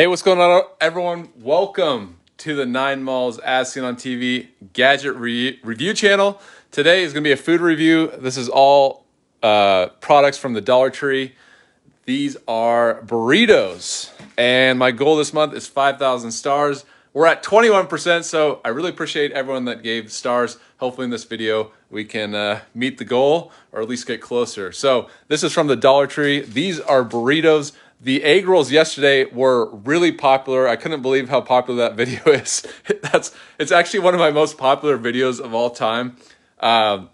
Hey, what's going on, everyone? Welcome to the Nine Malls As Seen on TV Gadget Re- Review channel. Today is going to be a food review. This is all uh, products from the Dollar Tree. These are burritos, and my goal this month is 5,000 stars. We're at 21%, so I really appreciate everyone that gave stars. Hopefully, in this video, we can uh, meet the goal or at least get closer. So, this is from the Dollar Tree. These are burritos. The egg rolls yesterday were really popular. I couldn't believe how popular that video is. That's it's actually one of my most popular videos of all time. Um,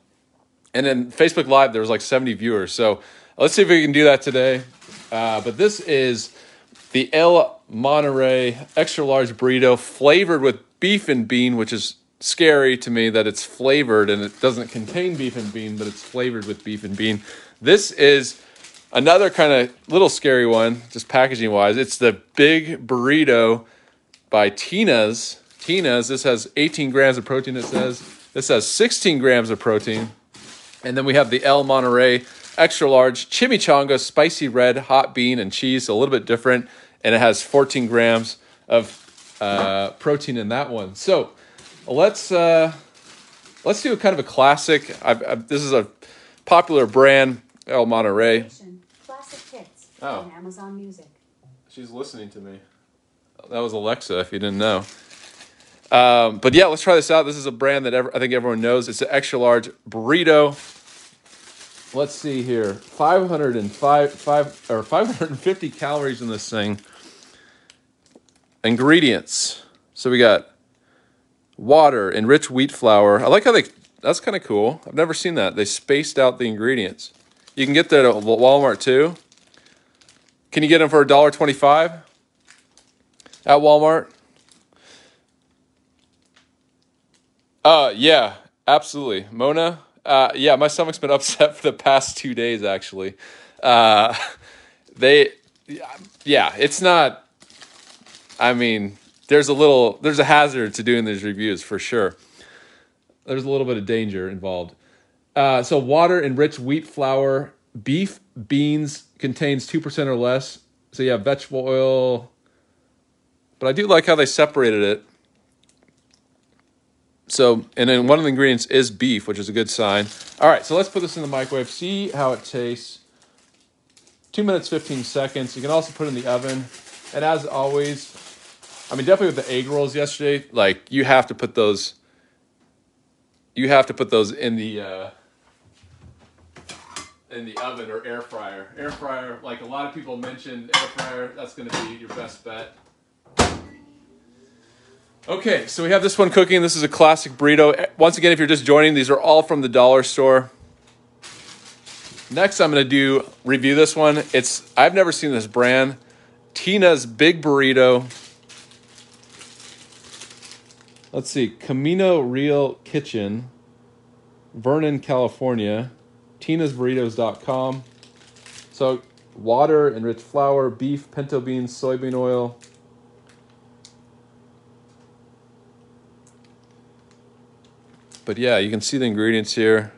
and then Facebook Live, there was like 70 viewers. So let's see if we can do that today. Uh, but this is the El Monterey extra large burrito flavored with beef and bean, which is scary to me that it's flavored and it doesn't contain beef and bean, but it's flavored with beef and bean. This is Another kind of little scary one, just packaging wise, it's the Big Burrito by Tina's. Tina's, this has 18 grams of protein, it says. This has 16 grams of protein. And then we have the El Monterey extra large chimichanga, spicy red, hot bean, and cheese, a little bit different. And it has 14 grams of uh, protein in that one. So let's uh, let's do a kind of a classic. I've, I've, this is a popular brand, El Monterey. Oh. on Amazon Music. She's listening to me. That was Alexa, if you didn't know. Um, but yeah, let's try this out. This is a brand that ever, I think everyone knows. It's an extra large burrito. Let's see here, 505 five, or 550 calories in this thing. Ingredients. So we got water, enriched wheat flour. I like how they. That's kind of cool. I've never seen that. They spaced out the ingredients. You can get that at Walmart too. Can you get them for $1.25 at Walmart? Uh, yeah, absolutely. Mona, uh, yeah, my stomach's been upset for the past two days, actually. Uh, they, yeah, it's not, I mean, there's a little, there's a hazard to doing these reviews for sure. There's a little bit of danger involved. Uh, so, water enriched wheat flour, beef, beans, contains 2% or less. So have vegetable oil. But I do like how they separated it. So, and then one of the ingredients is beef, which is a good sign. All right, so let's put this in the microwave, see how it tastes. Two minutes, 15 seconds. You can also put it in the oven. And as always, I mean, definitely with the egg rolls yesterday, like you have to put those, you have to put those in the, uh, in the oven or air fryer. Air fryer, like a lot of people mentioned, air fryer, that's going to be your best bet. Okay, so we have this one cooking. This is a classic burrito. Eh, once again, if you're just joining, these are all from the dollar store. Next, I'm going to do review this one. It's I've never seen this brand. Tina's Big Burrito. Let's see, Camino Real Kitchen, Vernon, California tinasburritos.com. So, water, enriched flour, beef, pinto beans, soybean oil. But yeah, you can see the ingredients here.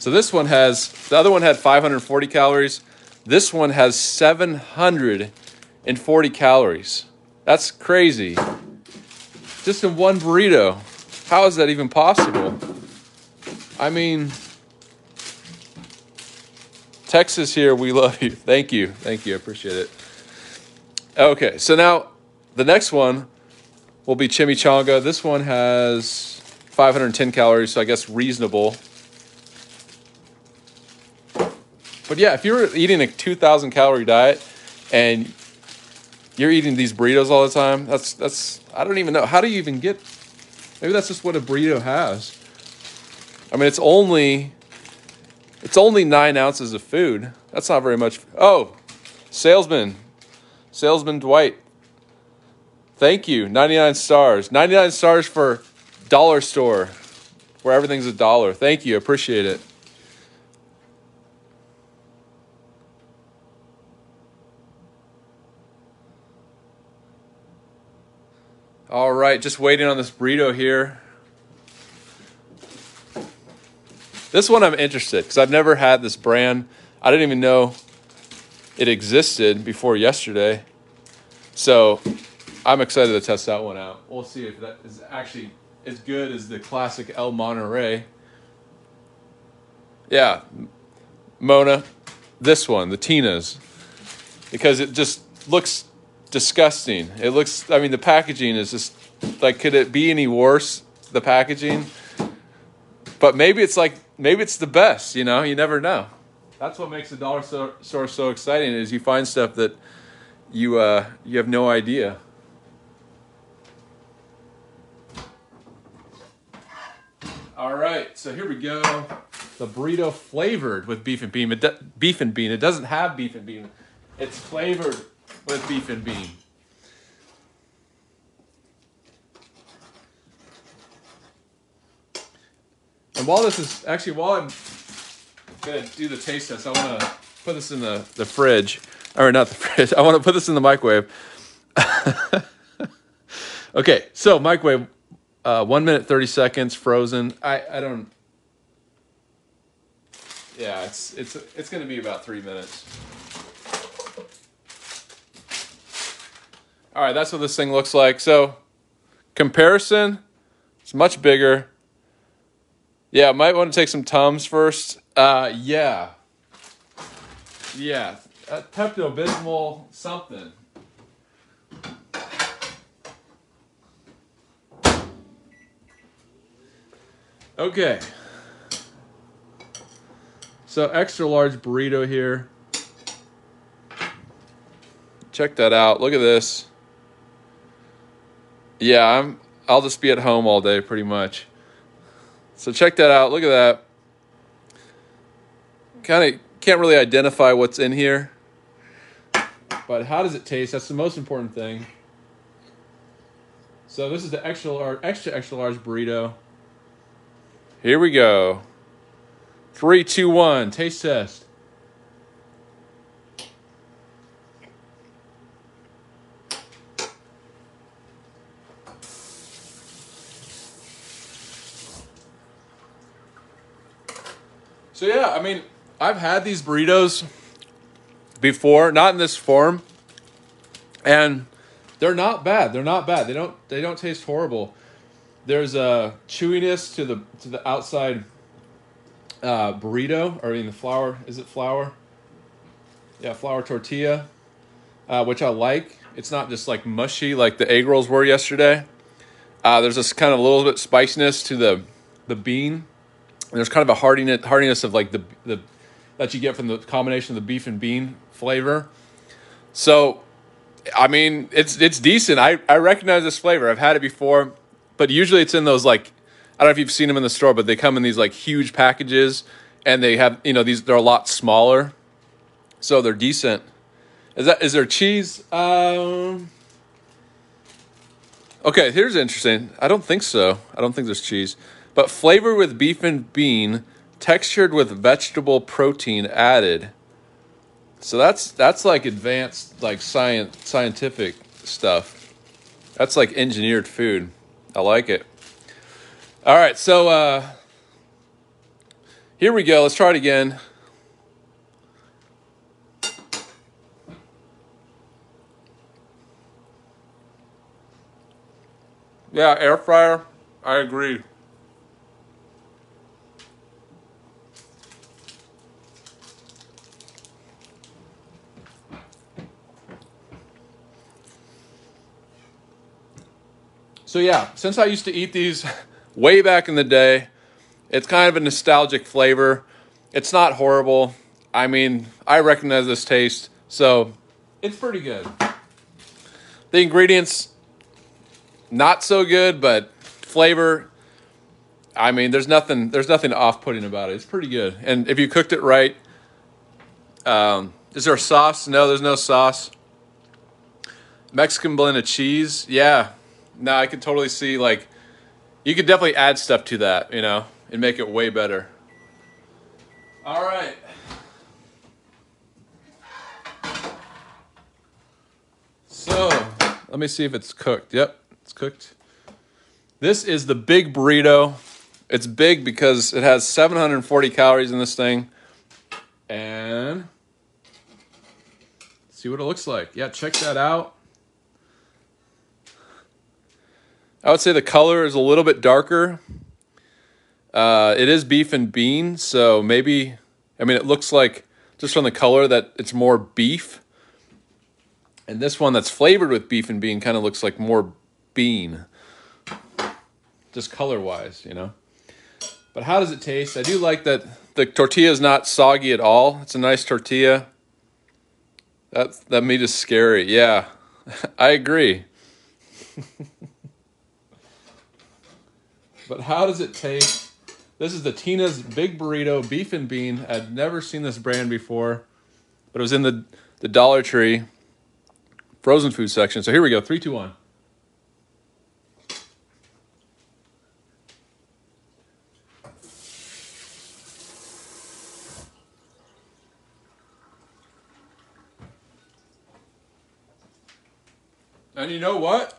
So this one has, the other one had 540 calories. This one has 740 calories. That's crazy. Just in one burrito. How is that even possible? I mean, Texas here, we love you. Thank you. Thank you. I appreciate it. Okay, so now the next one will be chimichanga. This one has 510 calories, so I guess reasonable. But yeah, if you're eating a 2,000 calorie diet and you're eating these burritos all the time, that's that's I don't even know how do you even get. Maybe that's just what a burrito has. I mean, it's only it's only nine ounces of food. That's not very much. Oh, salesman, salesman Dwight. Thank you. 99 stars. 99 stars for dollar store where everything's a dollar. Thank you. Appreciate it. All right, just waiting on this burrito here. This one I'm interested because I've never had this brand. I didn't even know it existed before yesterday. So I'm excited to test that one out. We'll see if that is actually as good as the classic El Monterey. Yeah, Mona, this one, the Tina's, because it just looks disgusting. It looks, I mean, the packaging is just like, could it be any worse? The packaging, but maybe it's like maybe it's the best. You know, you never know. That's what makes the dollar store so exciting is you find stuff that you uh, you have no idea. All right, so here we go. The burrito flavored with beef and bean. It beef and bean. It doesn't have beef and bean. It's flavored with beef and bean. And while this is actually while I'm gonna do the taste test, I want to put this in the the fridge, or not the fridge. I want to put this in the microwave. okay, so microwave, uh, one minute thirty seconds, frozen. I I don't. Yeah, it's it's it's gonna be about three minutes. All right, that's what this thing looks like. So, comparison, it's much bigger. Yeah, might want to take some Tums first. Uh, yeah. Yeah. Uh, Pepto Bismol something. Okay. So extra large burrito here. Check that out. Look at this. Yeah, I'm I'll just be at home all day pretty much. So check that out. Look at that. Kind of can't really identify what's in here. But how does it taste? That's the most important thing. So this is the extra large, extra extra large burrito. Here we go. Three, two, one. Taste test. So yeah, I mean, I've had these burritos before, not in this form, and they're not bad. They're not bad. They don't they don't taste horrible. There's a chewiness to the to the outside uh, burrito, or I mean the flour. Is it flour? Yeah, flour tortilla, uh, which I like. It's not just like mushy like the egg rolls were yesterday. Uh, there's this kind of a little bit spiciness to the the bean there's kind of a hardiness, hardiness of like the the that you get from the combination of the beef and bean flavor. So, I mean, it's it's decent. I I recognize this flavor. I've had it before, but usually it's in those like I don't know if you've seen them in the store, but they come in these like huge packages, and they have you know these they're a lot smaller, so they're decent. Is that is there cheese? Um. Okay, here's interesting. I don't think so. I don't think there's cheese but flavored with beef and bean, textured with vegetable protein added. So that's that's like advanced like science scientific stuff. That's like engineered food. I like it. All right, so uh here we go. Let's try it again. Yeah, air fryer. I agree. So yeah, since I used to eat these way back in the day, it's kind of a nostalgic flavor. It's not horrible. I mean, I recognize this taste, so it's pretty good. The ingredients not so good, but flavor I mean, there's nothing there's nothing off-putting about it. It's pretty good. And if you cooked it right, um, is there sauce? No, there's no sauce. Mexican blend of cheese, yeah, no, I could totally see like you could definitely add stuff to that, you know, and make it way better. All right. So, let me see if it's cooked. Yep, it's cooked. This is the big burrito. It's big because it has 740 calories in this thing. And See what it looks like. Yeah, check that out. I would say the color is a little bit darker. Uh, it is beef and bean, so maybe, I mean, it looks like just from the color that it's more beef. And this one that's flavored with beef and bean kind of looks like more bean. Just color wise, you know. But how does it taste? I do like that the tortilla is not soggy at all. It's a nice tortilla. That that meat is scary. Yeah, I agree. but how does it taste? This is the Tina's Big Burrito Beef and Bean. I'd never seen this brand before, but it was in the the Dollar Tree frozen food section. So here we go. Three, two, one. And you know what?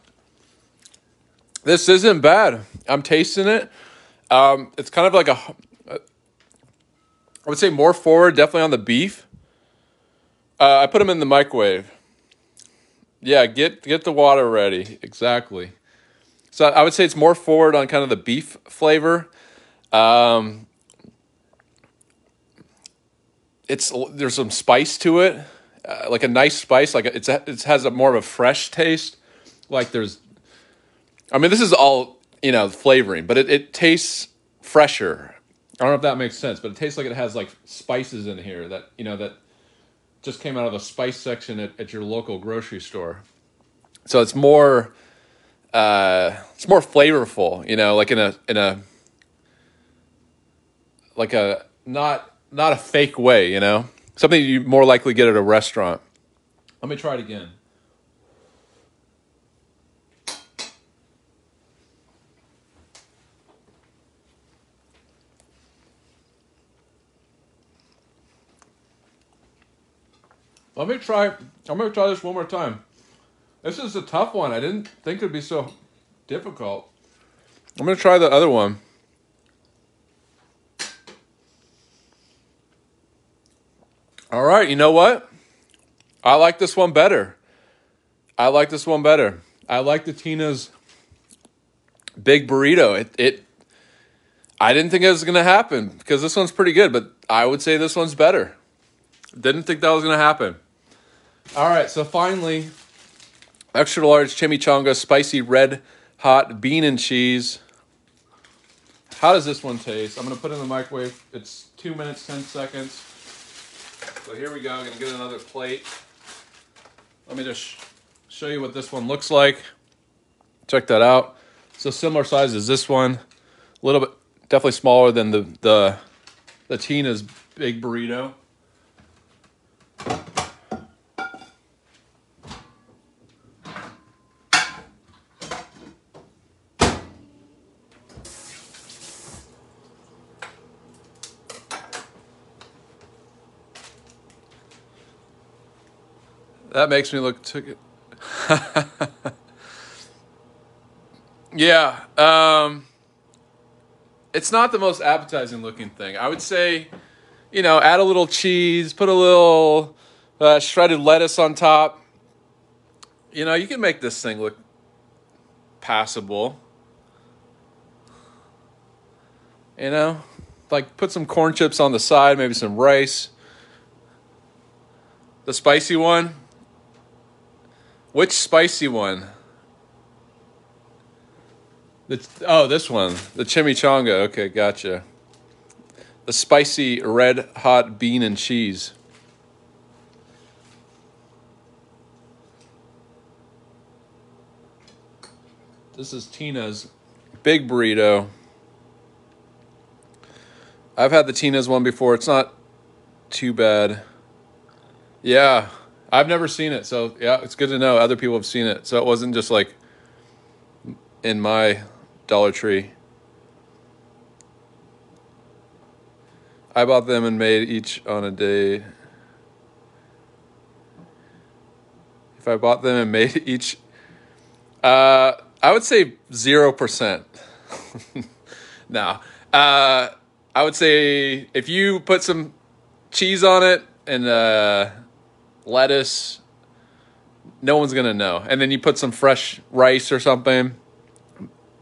This isn't bad. I'm tasting it. Um, it's kind of like a, I would say more forward, definitely on the beef. Uh, I put them in the microwave. Yeah, get get the water ready. Exactly. So I would say it's more forward on kind of the beef flavor. Um, it's there's some spice to it uh, like a nice spice. Like it's a, it has a more of a fresh taste. Like there's, I mean, this is all you know flavoring, but it, it tastes fresher. I don't know if that makes sense, but it tastes like it has like spices in here that you know that just came out of the spice section at, at your local grocery store. So it's more, uh, it's more flavorful. You know, like in a in a like a not not a fake way. You know. Something you more likely get at a restaurant. Let me try it again. Let me try. I'm gonna try this one more time. This is a tough one. I didn't think it'd be so difficult. I'm gonna try the other one. All right, you know what? I like this one better. I like this one better. I like the Tina's big burrito. It it I didn't think it was gonna happen because this one's pretty good, but I would say this one's better. Didn't think that was gonna happen. All right, so finally, extra large chimichanga, spicy red hot bean and cheese. How does this one taste? I'm gonna put it in the microwave. It's two minutes, ten seconds. So here we go. I'm to get another plate. Let me just show you what this one looks like. Check that out. So similar size as this one. A little bit, definitely smaller than the, the, the Tina's big burrito. That makes me look took it. yeah, um, it's not the most appetizing looking thing. I would say, you know, add a little cheese, put a little uh, shredded lettuce on top. You know, you can make this thing look passable. You know, like put some corn chips on the side, maybe some rice. The spicy one, which spicy one? The, oh, this one. The chimichanga. Okay, gotcha. The spicy red hot bean and cheese. This is Tina's big burrito. I've had the Tina's one before. It's not too bad. Yeah, I've never seen it, so yeah, it's good to know other people have seen it. So it wasn't just like in my Dollar Tree. I bought them and made each on a day. If I bought them and made each, uh, I would say zero percent. now, uh, I would say if you put some cheese on it and uh, lettuce no one's gonna know. And then you put some fresh rice or something.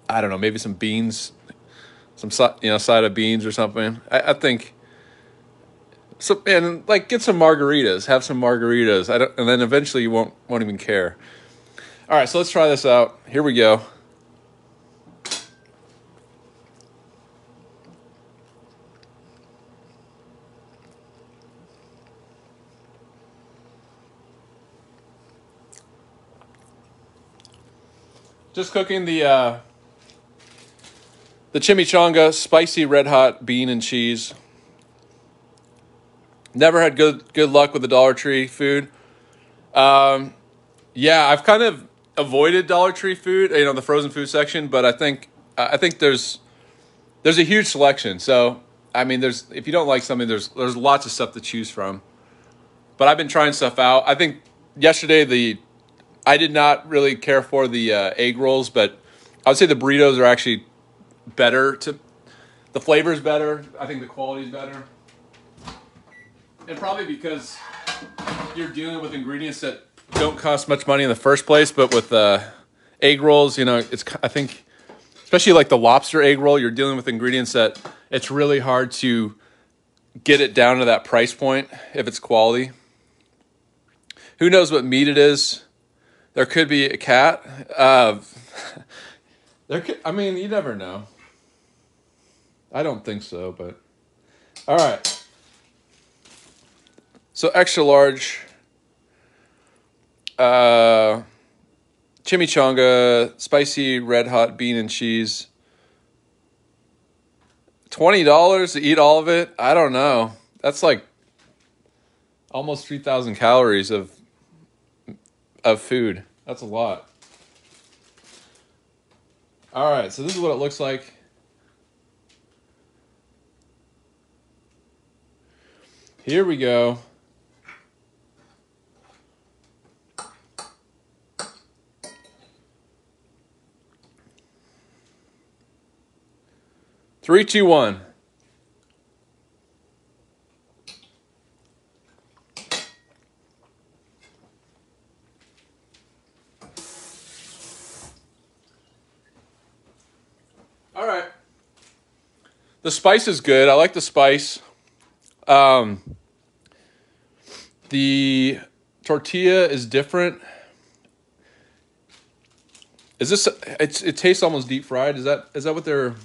I don't know, maybe some beans, some you know side of beans or something. I, I think. So and like get some margaritas, have some margaritas. I don't, and then eventually you won't won't even care. All right, so let's try this out. Here we go. Just cooking the uh, the chimichanga, spicy red hot bean and cheese. Never had good good luck with the Dollar Tree food. Um, yeah, I've kind of avoided Dollar Tree food, you know, the frozen food section, but I think I think there's there's a huge selection. So I mean, there's if you don't like something, there's there's lots of stuff to choose from. But I've been trying stuff out. I think yesterday the I did not really care for the uh, egg rolls, but I would say the burritos are actually better. To the flavor is better. I think the quality is better, and probably because you're dealing with ingredients that don't cost much money in the first place. But with uh, egg rolls, you know, it's I think especially like the lobster egg roll, you're dealing with ingredients that it's really hard to get it down to that price point if it's quality. Who knows what meat it is? There could be a cat. Uh, there could, I mean, you never know. I don't think so, but all right. So extra large uh, chimichanga, spicy red hot bean and cheese. Twenty dollars to eat all of it? I don't know. That's like almost three thousand calories of of food. That's a lot. All right, so this is what it looks like. Here we go. Three, two, one. All right. The spice is good. I like the spice. Um, the tortilla is different. Is this? It's, it tastes almost deep fried. Is that? Is that what they're?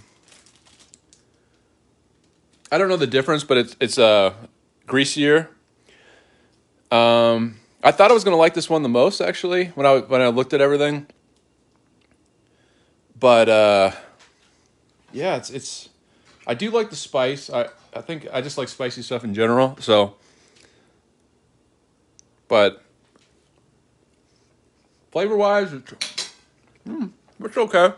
I don't know the difference, but it's it's uh greasier. Um, I thought I was gonna like this one the most actually when I when I looked at everything, but uh yeah, it's it's. I do like the spice. I I think I just like spicy stuff in general. So, but flavor wise, it's, mm, it's okay.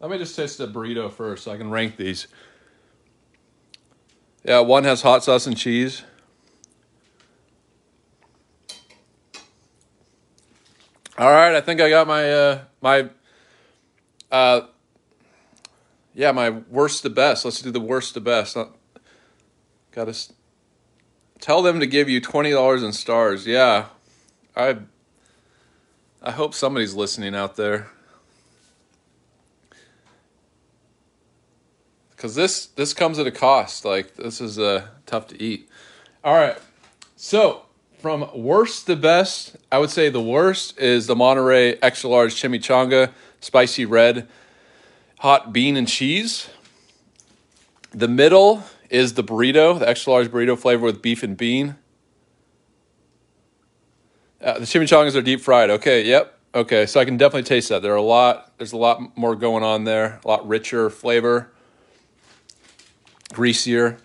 Let me just taste the burrito first so I can rank these. Yeah, one has hot sauce and cheese. All right, I think I got my uh my uh yeah, my worst to best. Let's do the worst to best. Got to tell them to give you $20 in stars. Yeah. I I hope somebody's listening out there. Cuz this this comes at a cost. Like this is uh tough to eat. All right. So, from worst to best, I would say the worst is the Monterey extra large chimichanga, spicy red, hot bean and cheese. The middle is the burrito, the extra large burrito flavor with beef and bean. Uh, the chimichangas are deep fried. Okay, yep. Okay, so I can definitely taste that. There are a lot. There's a lot more going on there. A lot richer flavor, greasier.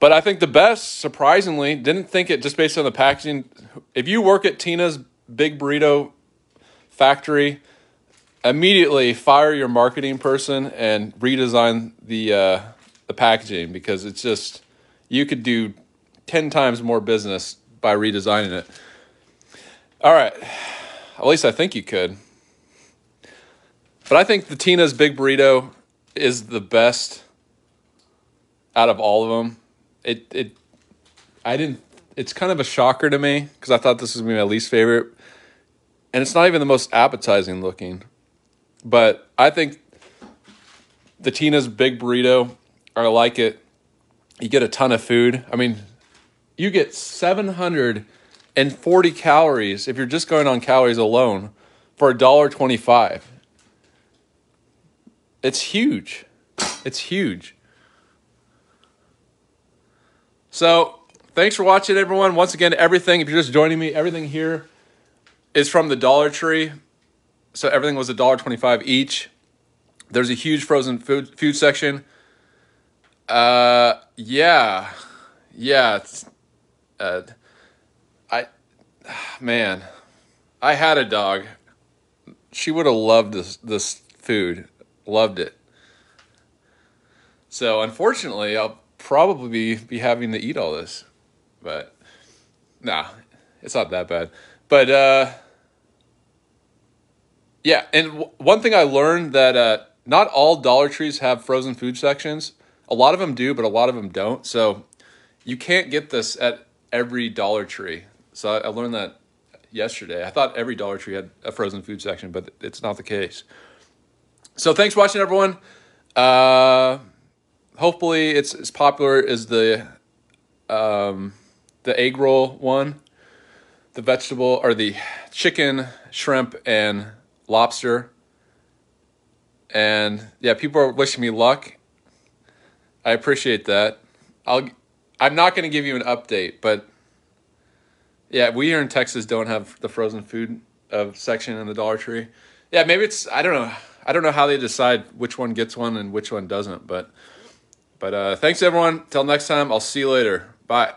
But I think the best, surprisingly, didn't think it just based on the packaging. If you work at Tina's Big Burrito Factory, immediately fire your marketing person and redesign the uh, the packaging because it's just you could do ten times more business by redesigning it. All right, at least I think you could. But I think the Tina's Big Burrito is the best out of all of them. It it I didn't. It's kind of a shocker to me because I thought this was gonna be my least favorite, and it's not even the most appetizing looking. But I think the Tina's Big Burrito, I like it. You get a ton of food. I mean, you get seven hundred and forty calories if you're just going on calories alone for a dollar twenty-five. It's huge. It's huge. So, thanks for watching, everyone. Once again, everything, if you're just joining me, everything here is from the Dollar Tree. So, everything was $1.25 each. There's a huge frozen food, food section. Uh, yeah. Yeah. Uh, I, man, I had a dog. She would have loved this, this food Loved it. So unfortunately, I'll probably be, having to eat all this, but nah, it's not that bad. But uh, yeah, and w- one thing I learned that uh, not all Dollar Trees have frozen food sections. A lot of them do, but a lot of them don't. So you can't get this at every Dollar Tree. So I, I learned that yesterday. I thought every Dollar Tree had a frozen food section, but it's not the case. So thanks for watching, everyone. Uh, hopefully, it's as popular as the um, the egg roll one, the vegetable or the chicken, shrimp, and lobster. And yeah, people are wishing me luck. I appreciate that. I'll. I'm not going to give you an update, but yeah, we here in Texas don't have the frozen food of section in the Dollar Tree. Yeah, maybe it's I don't know. I don't know how they decide which one gets one and which one doesn't, but but uh, thanks everyone. Till next time, I'll see you later. Bye.